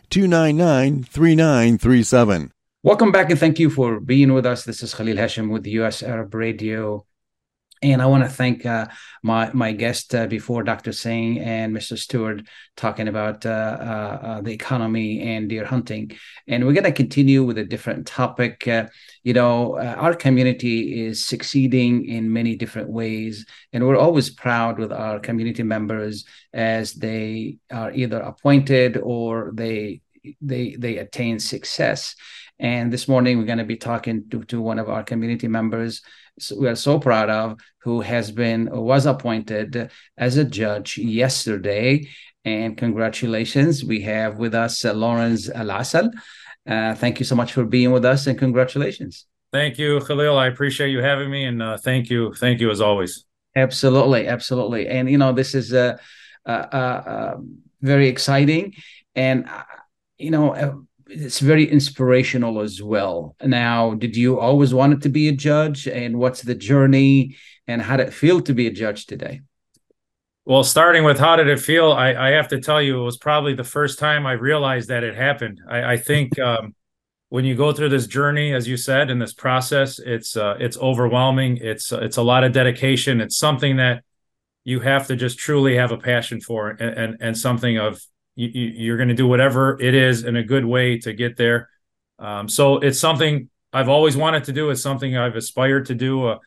299 3937. Welcome back and thank you for being with us. This is Khalil Hachem with US Arab Radio. And I want to thank uh, my my guest uh, before Dr. Singh and Mr. Stewart talking about uh, uh, uh the economy and deer hunting. And we're going to continue with a different topic. Uh, you know, our community is succeeding in many different ways, and we're always proud with our community members as they are either appointed or they they they attain success. And this morning we're going to be talking to, to one of our community members we are so proud of who has been was appointed as a judge yesterday. And congratulations, we have with us uh, Lawrence Al Uh, thank you so much for being with us, and congratulations. Thank you, Khalil. I appreciate you having me, and uh, thank you, thank you as always. Absolutely, absolutely. And you know, this is a, a, a very exciting, and uh, you know it's very inspirational as well. Now, did you always wanted to be a judge, and what's the journey, and how did it feel to be a judge today? Well, starting with how did it feel, I, I have to tell you, it was probably the first time I realized that it happened. I, I think um, when you go through this journey, as you said, in this process, it's uh, it's overwhelming. It's uh, it's a lot of dedication. It's something that you have to just truly have a passion for, and and, and something of you, are going to do whatever it is in a good way to get there. Um, so it's something I've always wanted to do. It's something I've aspired to do. Uh,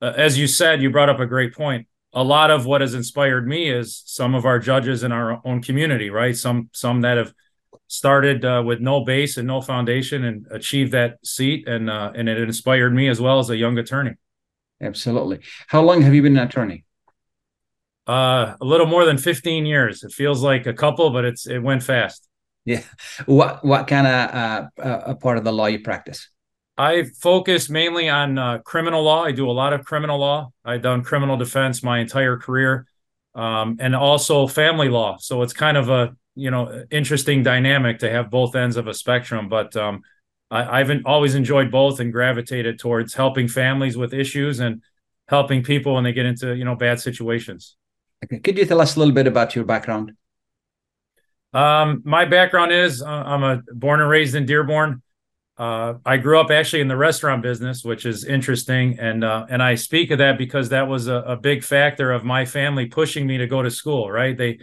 uh, as you said, you brought up a great point. A lot of what has inspired me is some of our judges in our own community, right? Some some that have started uh, with no base and no foundation and achieved that seat and uh, and it inspired me as well as a young attorney absolutely how long have you been an attorney uh, a little more than 15 years it feels like a couple but it's it went fast yeah what what kind of uh, uh, a part of the law you practice I focus mainly on uh, criminal law. I do a lot of criminal law. I've done criminal defense my entire career, um, and also family law. So it's kind of a you know interesting dynamic to have both ends of a spectrum but um, I, have always enjoyed both and gravitated towards helping families with issues and helping people when they get into you know bad situations okay. could you tell us a little bit about your background um, my background is uh, i'm a born and raised in dearborn uh, I grew up actually in the restaurant business, which is interesting, and uh, and I speak of that because that was a, a, big factor of my family pushing me to go to school. Right? They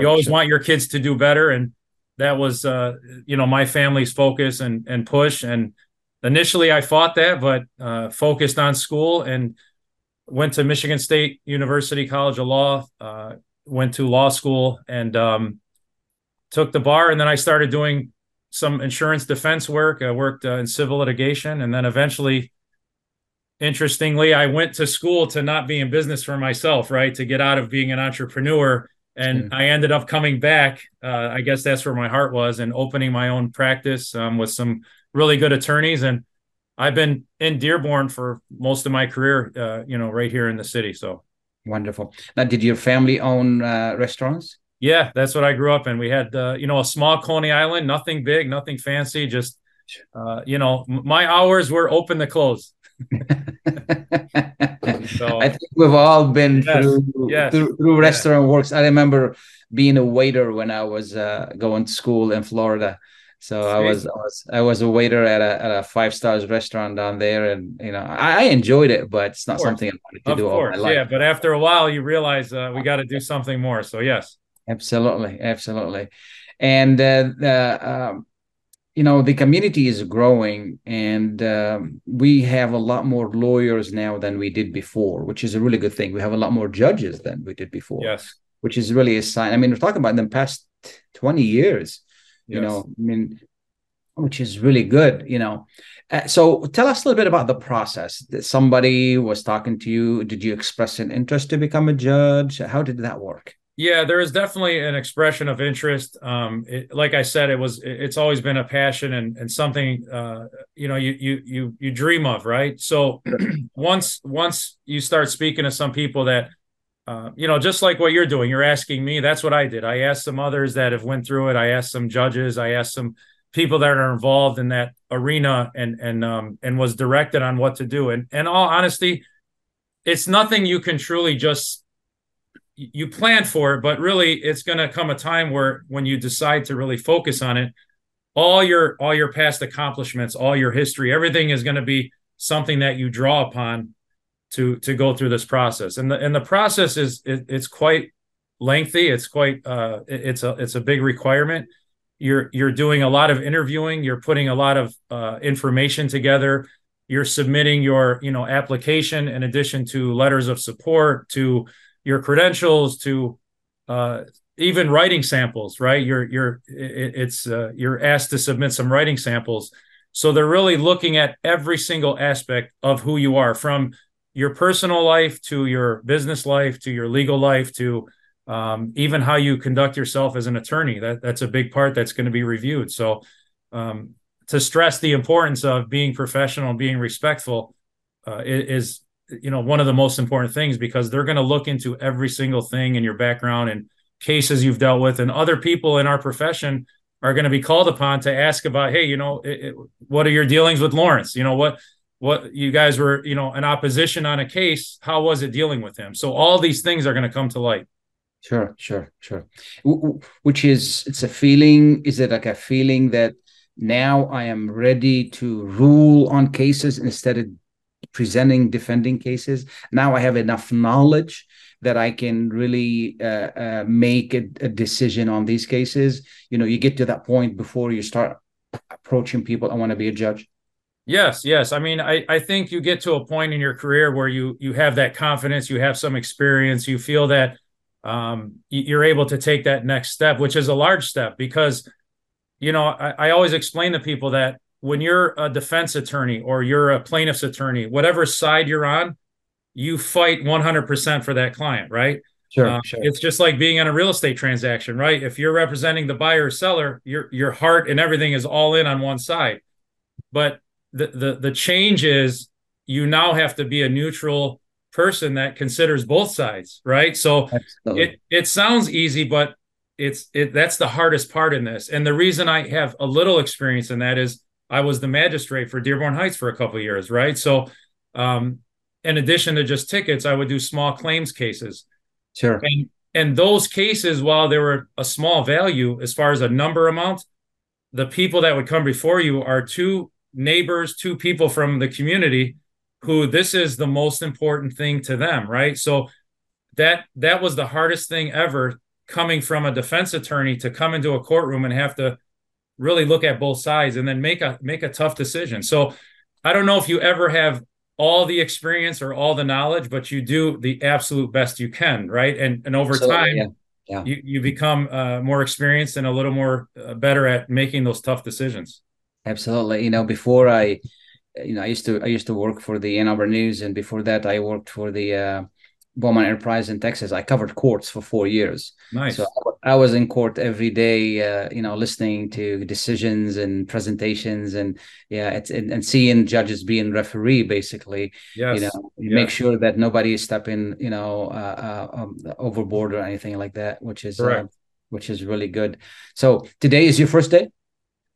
you always want your kids to do better and that was uh, you know my family's focus and and push and initially i fought that but uh, focused on school and went to michigan state university college of law uh, went to law school and um, took the bar and then i started doing some insurance defense work i worked uh, in civil litigation and then eventually interestingly i went to school to not be in business for myself right to get out of being an entrepreneur and mm. I ended up coming back. Uh, I guess that's where my heart was, and opening my own practice um, with some really good attorneys. And I've been in Dearborn for most of my career, uh, you know, right here in the city. So wonderful. Now, did your family own uh, restaurants? Yeah, that's what I grew up in. We had, uh, you know, a small Coney Island, nothing big, nothing fancy. Just, uh, you know, my hours were open to close. so, I think we've all been yes, through, yes, through, through restaurant yeah. works. I remember being a waiter when I was uh, going to school in Florida. So I was, I was I was a waiter at a at a five stars restaurant down there, and you know I, I enjoyed it, but it's not something I wanted to of do course, all my life. Yeah, but after a while, you realize uh, we got to do something more. So yes, absolutely, absolutely, and uh, the um, you know the community is growing and um, we have a lot more lawyers now than we did before which is a really good thing. We have a lot more judges than we did before yes. which is really a sign. I mean we're talking about in the past 20 years yes. you know i mean which is really good you know uh, so tell us a little bit about the process that somebody was talking to you did you express an interest to become a judge how did that work yeah, there is definitely an expression of interest. Um, it, like I said, it was it's always been a passion and and something uh, you know you you you you dream of, right? So once once you start speaking to some people that uh, you know, just like what you're doing, you're asking me. That's what I did. I asked some others that have went through it. I asked some judges. I asked some people that are involved in that arena and and um and was directed on what to do. And and all honesty, it's nothing you can truly just you plan for it, but really it's going to come a time where when you decide to really focus on it, all your all your past accomplishments, all your history, everything is going to be something that you draw upon to to go through this process. And the and the process is it, it's quite lengthy. It's quite uh it's a it's a big requirement. You're you're doing a lot of interviewing. You're putting a lot of uh, information together. You're submitting your you know application in addition to letters of support to your credentials to uh, even writing samples, right? You're you're it's uh, you're asked to submit some writing samples. So they're really looking at every single aspect of who you are, from your personal life to your business life to your legal life to um, even how you conduct yourself as an attorney. That that's a big part that's going to be reviewed. So um, to stress the importance of being professional, and being respectful, uh, is you know one of the most important things because they're going to look into every single thing in your background and cases you've dealt with and other people in our profession are going to be called upon to ask about hey you know it, it, what are your dealings with lawrence you know what what you guys were you know an opposition on a case how was it dealing with him? So all these things are going to come to light. Sure sure sure. Which is it's a feeling is it like a feeling that now i am ready to rule on cases instead of presenting defending cases? Now i have enough knowledge that i can really uh, uh, make a, a, decision on these cases. You know you get to that point before you start approaching people. I want to be a judge yes yes i mean i i think you get to a point in your career where you you have that confidence you have some experience you feel that um, you're able to take that next step which is a large step because you know, I, I always explain to people that when you're a defense attorney or you're a plaintiff's attorney, whatever side you're on, you fight 100% for that client, right? Sure, uh, sure. It's just like being in a real estate transaction, right? If you're representing the buyer or seller, your your heart and everything is all in on one side. But the the the change is you now have to be a neutral person that considers both sides, right? So Absolutely. it it sounds easy, but it's it that's the hardest part in this. And the reason I have a little experience in that is I was the magistrate for Dearborn Heights for a couple years, right? So um in addition to just tickets, I would do small claims cases. Sure. And and those cases, while they were a small value as far as a number amount, the people that would come before you are two neighbors, two people from the community who this is the most important thing to them, right? So that that was the hardest thing ever coming from a defense attorney to come into a courtroom and have to really look at both sides and then make a make a tough decision. So I don't know if you ever have all the experience or all the knowledge, but you do the absolute best you can, right? And and over Absolutely, time, yeah. Yeah. you you become uh, more experienced and a little more uh, better at making those tough decisions. Absolutely, you know, before I, you know, I used to I used to work for the Ann Arbor News, and before that, I worked for the uh, Beaumont Enterprise in Texas. I covered courts for four years. Nice. So I was in court every day, uh, you know, listening to decisions and presentations, and yeah, it's and, and seeing judges being referee basically. Yes. You know, yes. make sure that nobody is stepping, you know, uh, uh, um, overboard or anything like that, which is uh, which is really good. So today is your first day.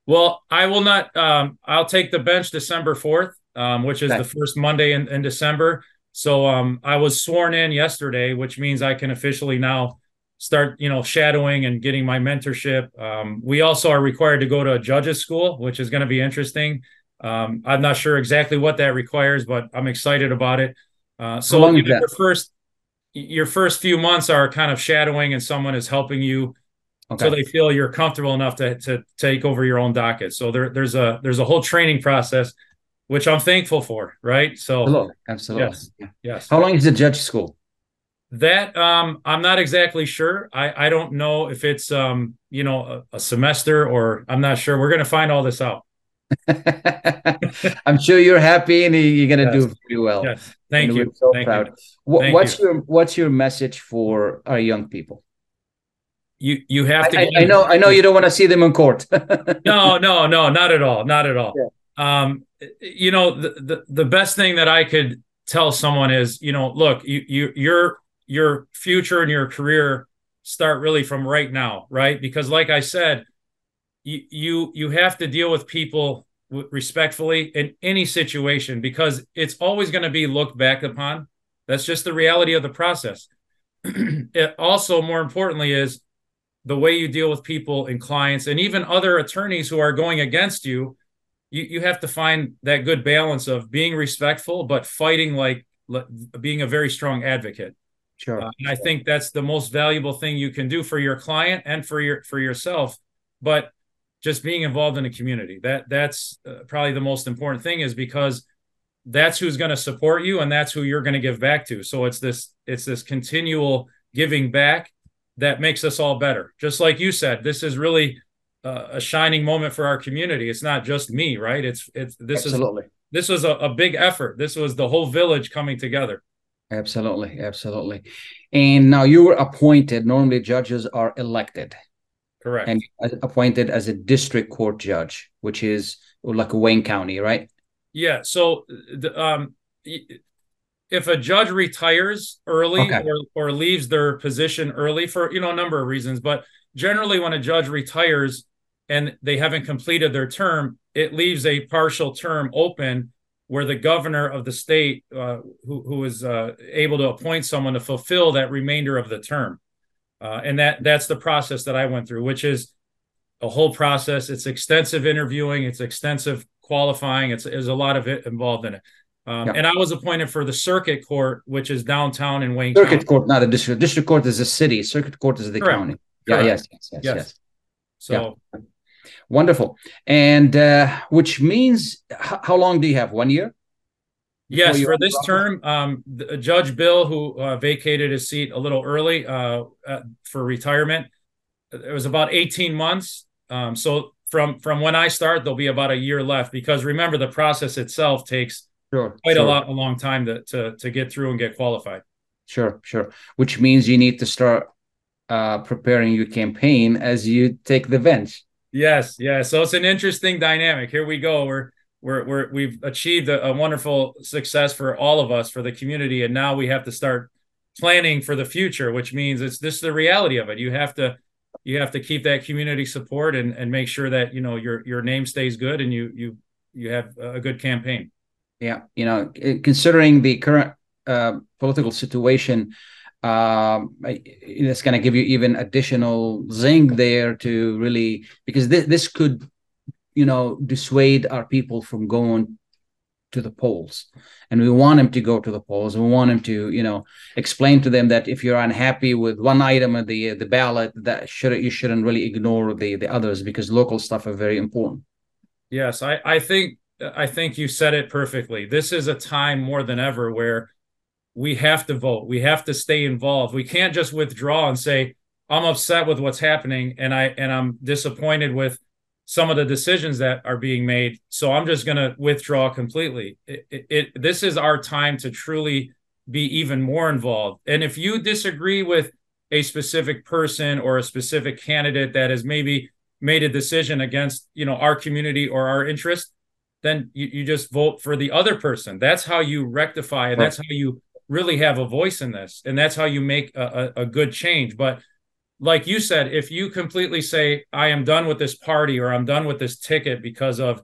Well, I will not. Um, I'll take the bench December fourth, um, which is okay. the first Monday in, in December. So um, I was sworn in yesterday, which means I can officially now start, you know, shadowing and getting my mentorship. Um, we also are required to go to a judges school, which is going to be interesting. Um, I'm not sure exactly what that requires, but I'm excited about it. Uh, so your first your first few months are kind of shadowing, and someone is helping you, okay. so they feel you're comfortable enough to to take over your own docket. So there, there's a there's a whole training process which I'm thankful for. Right. So Hello. absolutely. Yes. yes. How long is the judge school? That um, I'm not exactly sure. I, I don't know if it's um, you know a, a semester or I'm not sure. We're going to find all this out. I'm sure you're happy and you're going to yes. do pretty well. Yes. Thank and you. so Thank proud. You. Thank what's you. your What's your message for our young people? You you have to. I, I know I know you don't want to see them in court. no no no not at all not at all. Yeah. Um, you know, the, the, the best thing that I could tell someone is, you know, look, you, you, your, your future and your career start really from right now, right? Because like I said, you, you, you have to deal with people respectfully in any situation because it's always going to be looked back upon. That's just the reality of the process. it also, more importantly, is the way you deal with people and clients and even other attorneys who are going against you you you have to find that good balance of being respectful but fighting like being a very strong advocate. Sure. Uh, and I think that's the most valuable thing you can do for your client and for your for yourself. But just being involved in a community that that's uh, probably the most important thing is because that's who's going to support you and that's who you're going to give back to. So it's this it's this continual giving back that makes us all better. Just like you said, this is really uh, a shining moment for our community. It's not just me, right? It's it's this absolutely. is this was a, a big effort. This was the whole village coming together. Absolutely, absolutely. And now you were appointed. Normally, judges are elected. Correct. And appointed as a district court judge, which is like Wayne County, right? Yeah. So, the, um, if a judge retires early okay. or, or leaves their position early for you know a number of reasons, but generally when a judge retires, and they haven't completed their term, it leaves a partial term open where the governor of the state, uh, who, who is uh, able to appoint someone to fulfill that remainder of the term. Uh, and that that's the process that I went through, which is a whole process. It's extensive interviewing, it's extensive qualifying. It's there's a lot of it involved in it. Um, yeah. And I was appointed for the circuit court, which is downtown in Wayne. Circuit County. court, not a district. District court is a city. Circuit court is the Correct. county. Correct. Yeah. Yes. Yes. Yes. yes. yes. So. Yeah. Wonderful. And uh, which means h- how long do you have? One year? Yes, for this term, um, the, Judge Bill, who uh, vacated his seat a little early uh, for retirement, it was about 18 months. Um, so from from when I start, there'll be about a year left because remember the process itself takes sure, quite sure. a lot a long time to, to to get through and get qualified. Sure, sure. Which means you need to start uh, preparing your campaign as you take the bench. Yes, yeah. So it's an interesting dynamic. Here we go. We're we're, we're we've achieved a, a wonderful success for all of us for the community, and now we have to start planning for the future, which means it's this is the reality of it. You have to you have to keep that community support and and make sure that you know your your name stays good and you you you have a good campaign. Yeah, you know, considering the current uh, political situation, um, it's going to give you even additional zinc there to really because this this could, you know, dissuade our people from going to the polls. And we want them to go to the polls. We want them to you know explain to them that if you're unhappy with one item of the the ballot that should you shouldn't really ignore the the others because local stuff are very important. Yes i i think i think you said it perfectly this is a time more than ever where we have to vote we have to stay involved we can't just withdraw and say i'm upset with what's happening and i and i'm disappointed with some of the decisions that are being made. So I'm just going to withdraw completely. It, it, it, this is our time to truly be even more involved. And if you disagree with a specific person or a specific candidate that has maybe made a decision against, you know, our community or our interest, then you, you just vote for the other person. That's how you rectify and that's how you really have a voice in this. And that's how you make a, a, a good change. But like you said, if you completely say, I am done with this party or I'm done with this ticket because of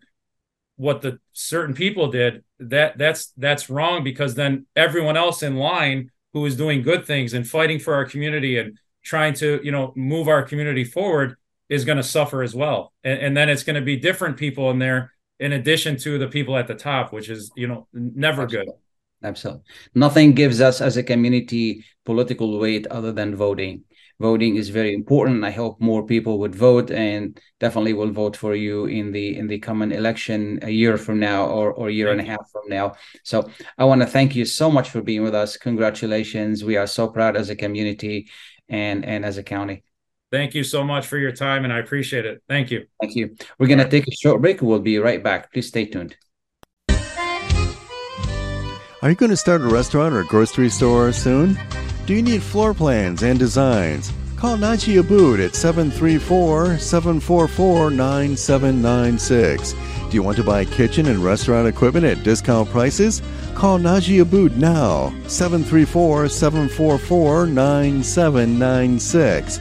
what the certain people did, that that's that's wrong because then everyone else in line who is doing good things and fighting for our community and trying to, you know, move our community forward is going to suffer as well. And, and then it's going to be different people in there in addition to the people at the top, which is, you know, never Absolutely. good. Absolutely. Nothing gives us as a community political weight other than voting voting is very important. I hope more people would vote and definitely will vote for you in the in the coming election a year from now or or a year and a half from now. So I want to thank you so much for being with us. Congratulations. We are so proud as a community and and as a county. Thank you so much for your time and I appreciate it. Thank you. Thank you. We're going to take a short break. We'll be right back. Please stay tuned. Are you going to start a restaurant or a grocery store soon? Do you need floor plans and designs? Call Naji Abood at 734 744 9796. Do you want to buy kitchen and restaurant equipment at discount prices? Call Naji Abood now, 734 744 9796.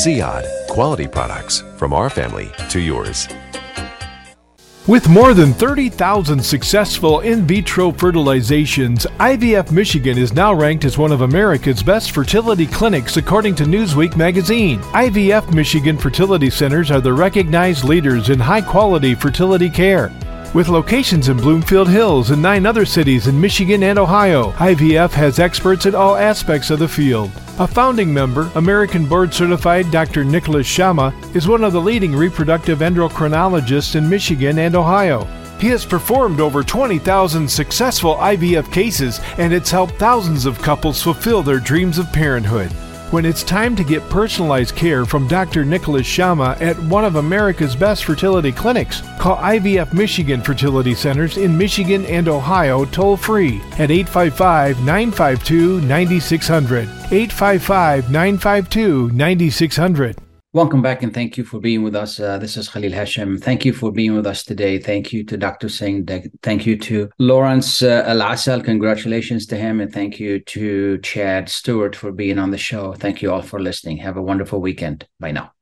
Ziad, quality products from our family to yours. With more than 30,000 successful in vitro fertilizations, IVF Michigan is now ranked as one of America's best fertility clinics according to Newsweek magazine. IVF Michigan fertility centers are the recognized leaders in high quality fertility care. With locations in Bloomfield Hills and nine other cities in Michigan and Ohio, IVF has experts in all aspects of the field. A founding member, American board certified Dr. Nicholas Shama, is one of the leading reproductive endocrinologists in Michigan and Ohio. He has performed over 20,000 successful IVF cases and it's helped thousands of couples fulfill their dreams of parenthood. When it's time to get personalized care from Dr. Nicholas Shama at one of America's best fertility clinics, call IVF Michigan Fertility Centers in Michigan and Ohio toll free at 855 952 9600. 855 952 9600. Welcome back and thank you for being with us. Uh, this is Khalil Hachem. Thank you for being with us today. Thank you to Dr. Singh. Thank you to Lawrence uh, Elassal. Congratulations to him. And thank you to Chad Stewart for being on the show. Thank you all for listening. Have a wonderful weekend. Bye now.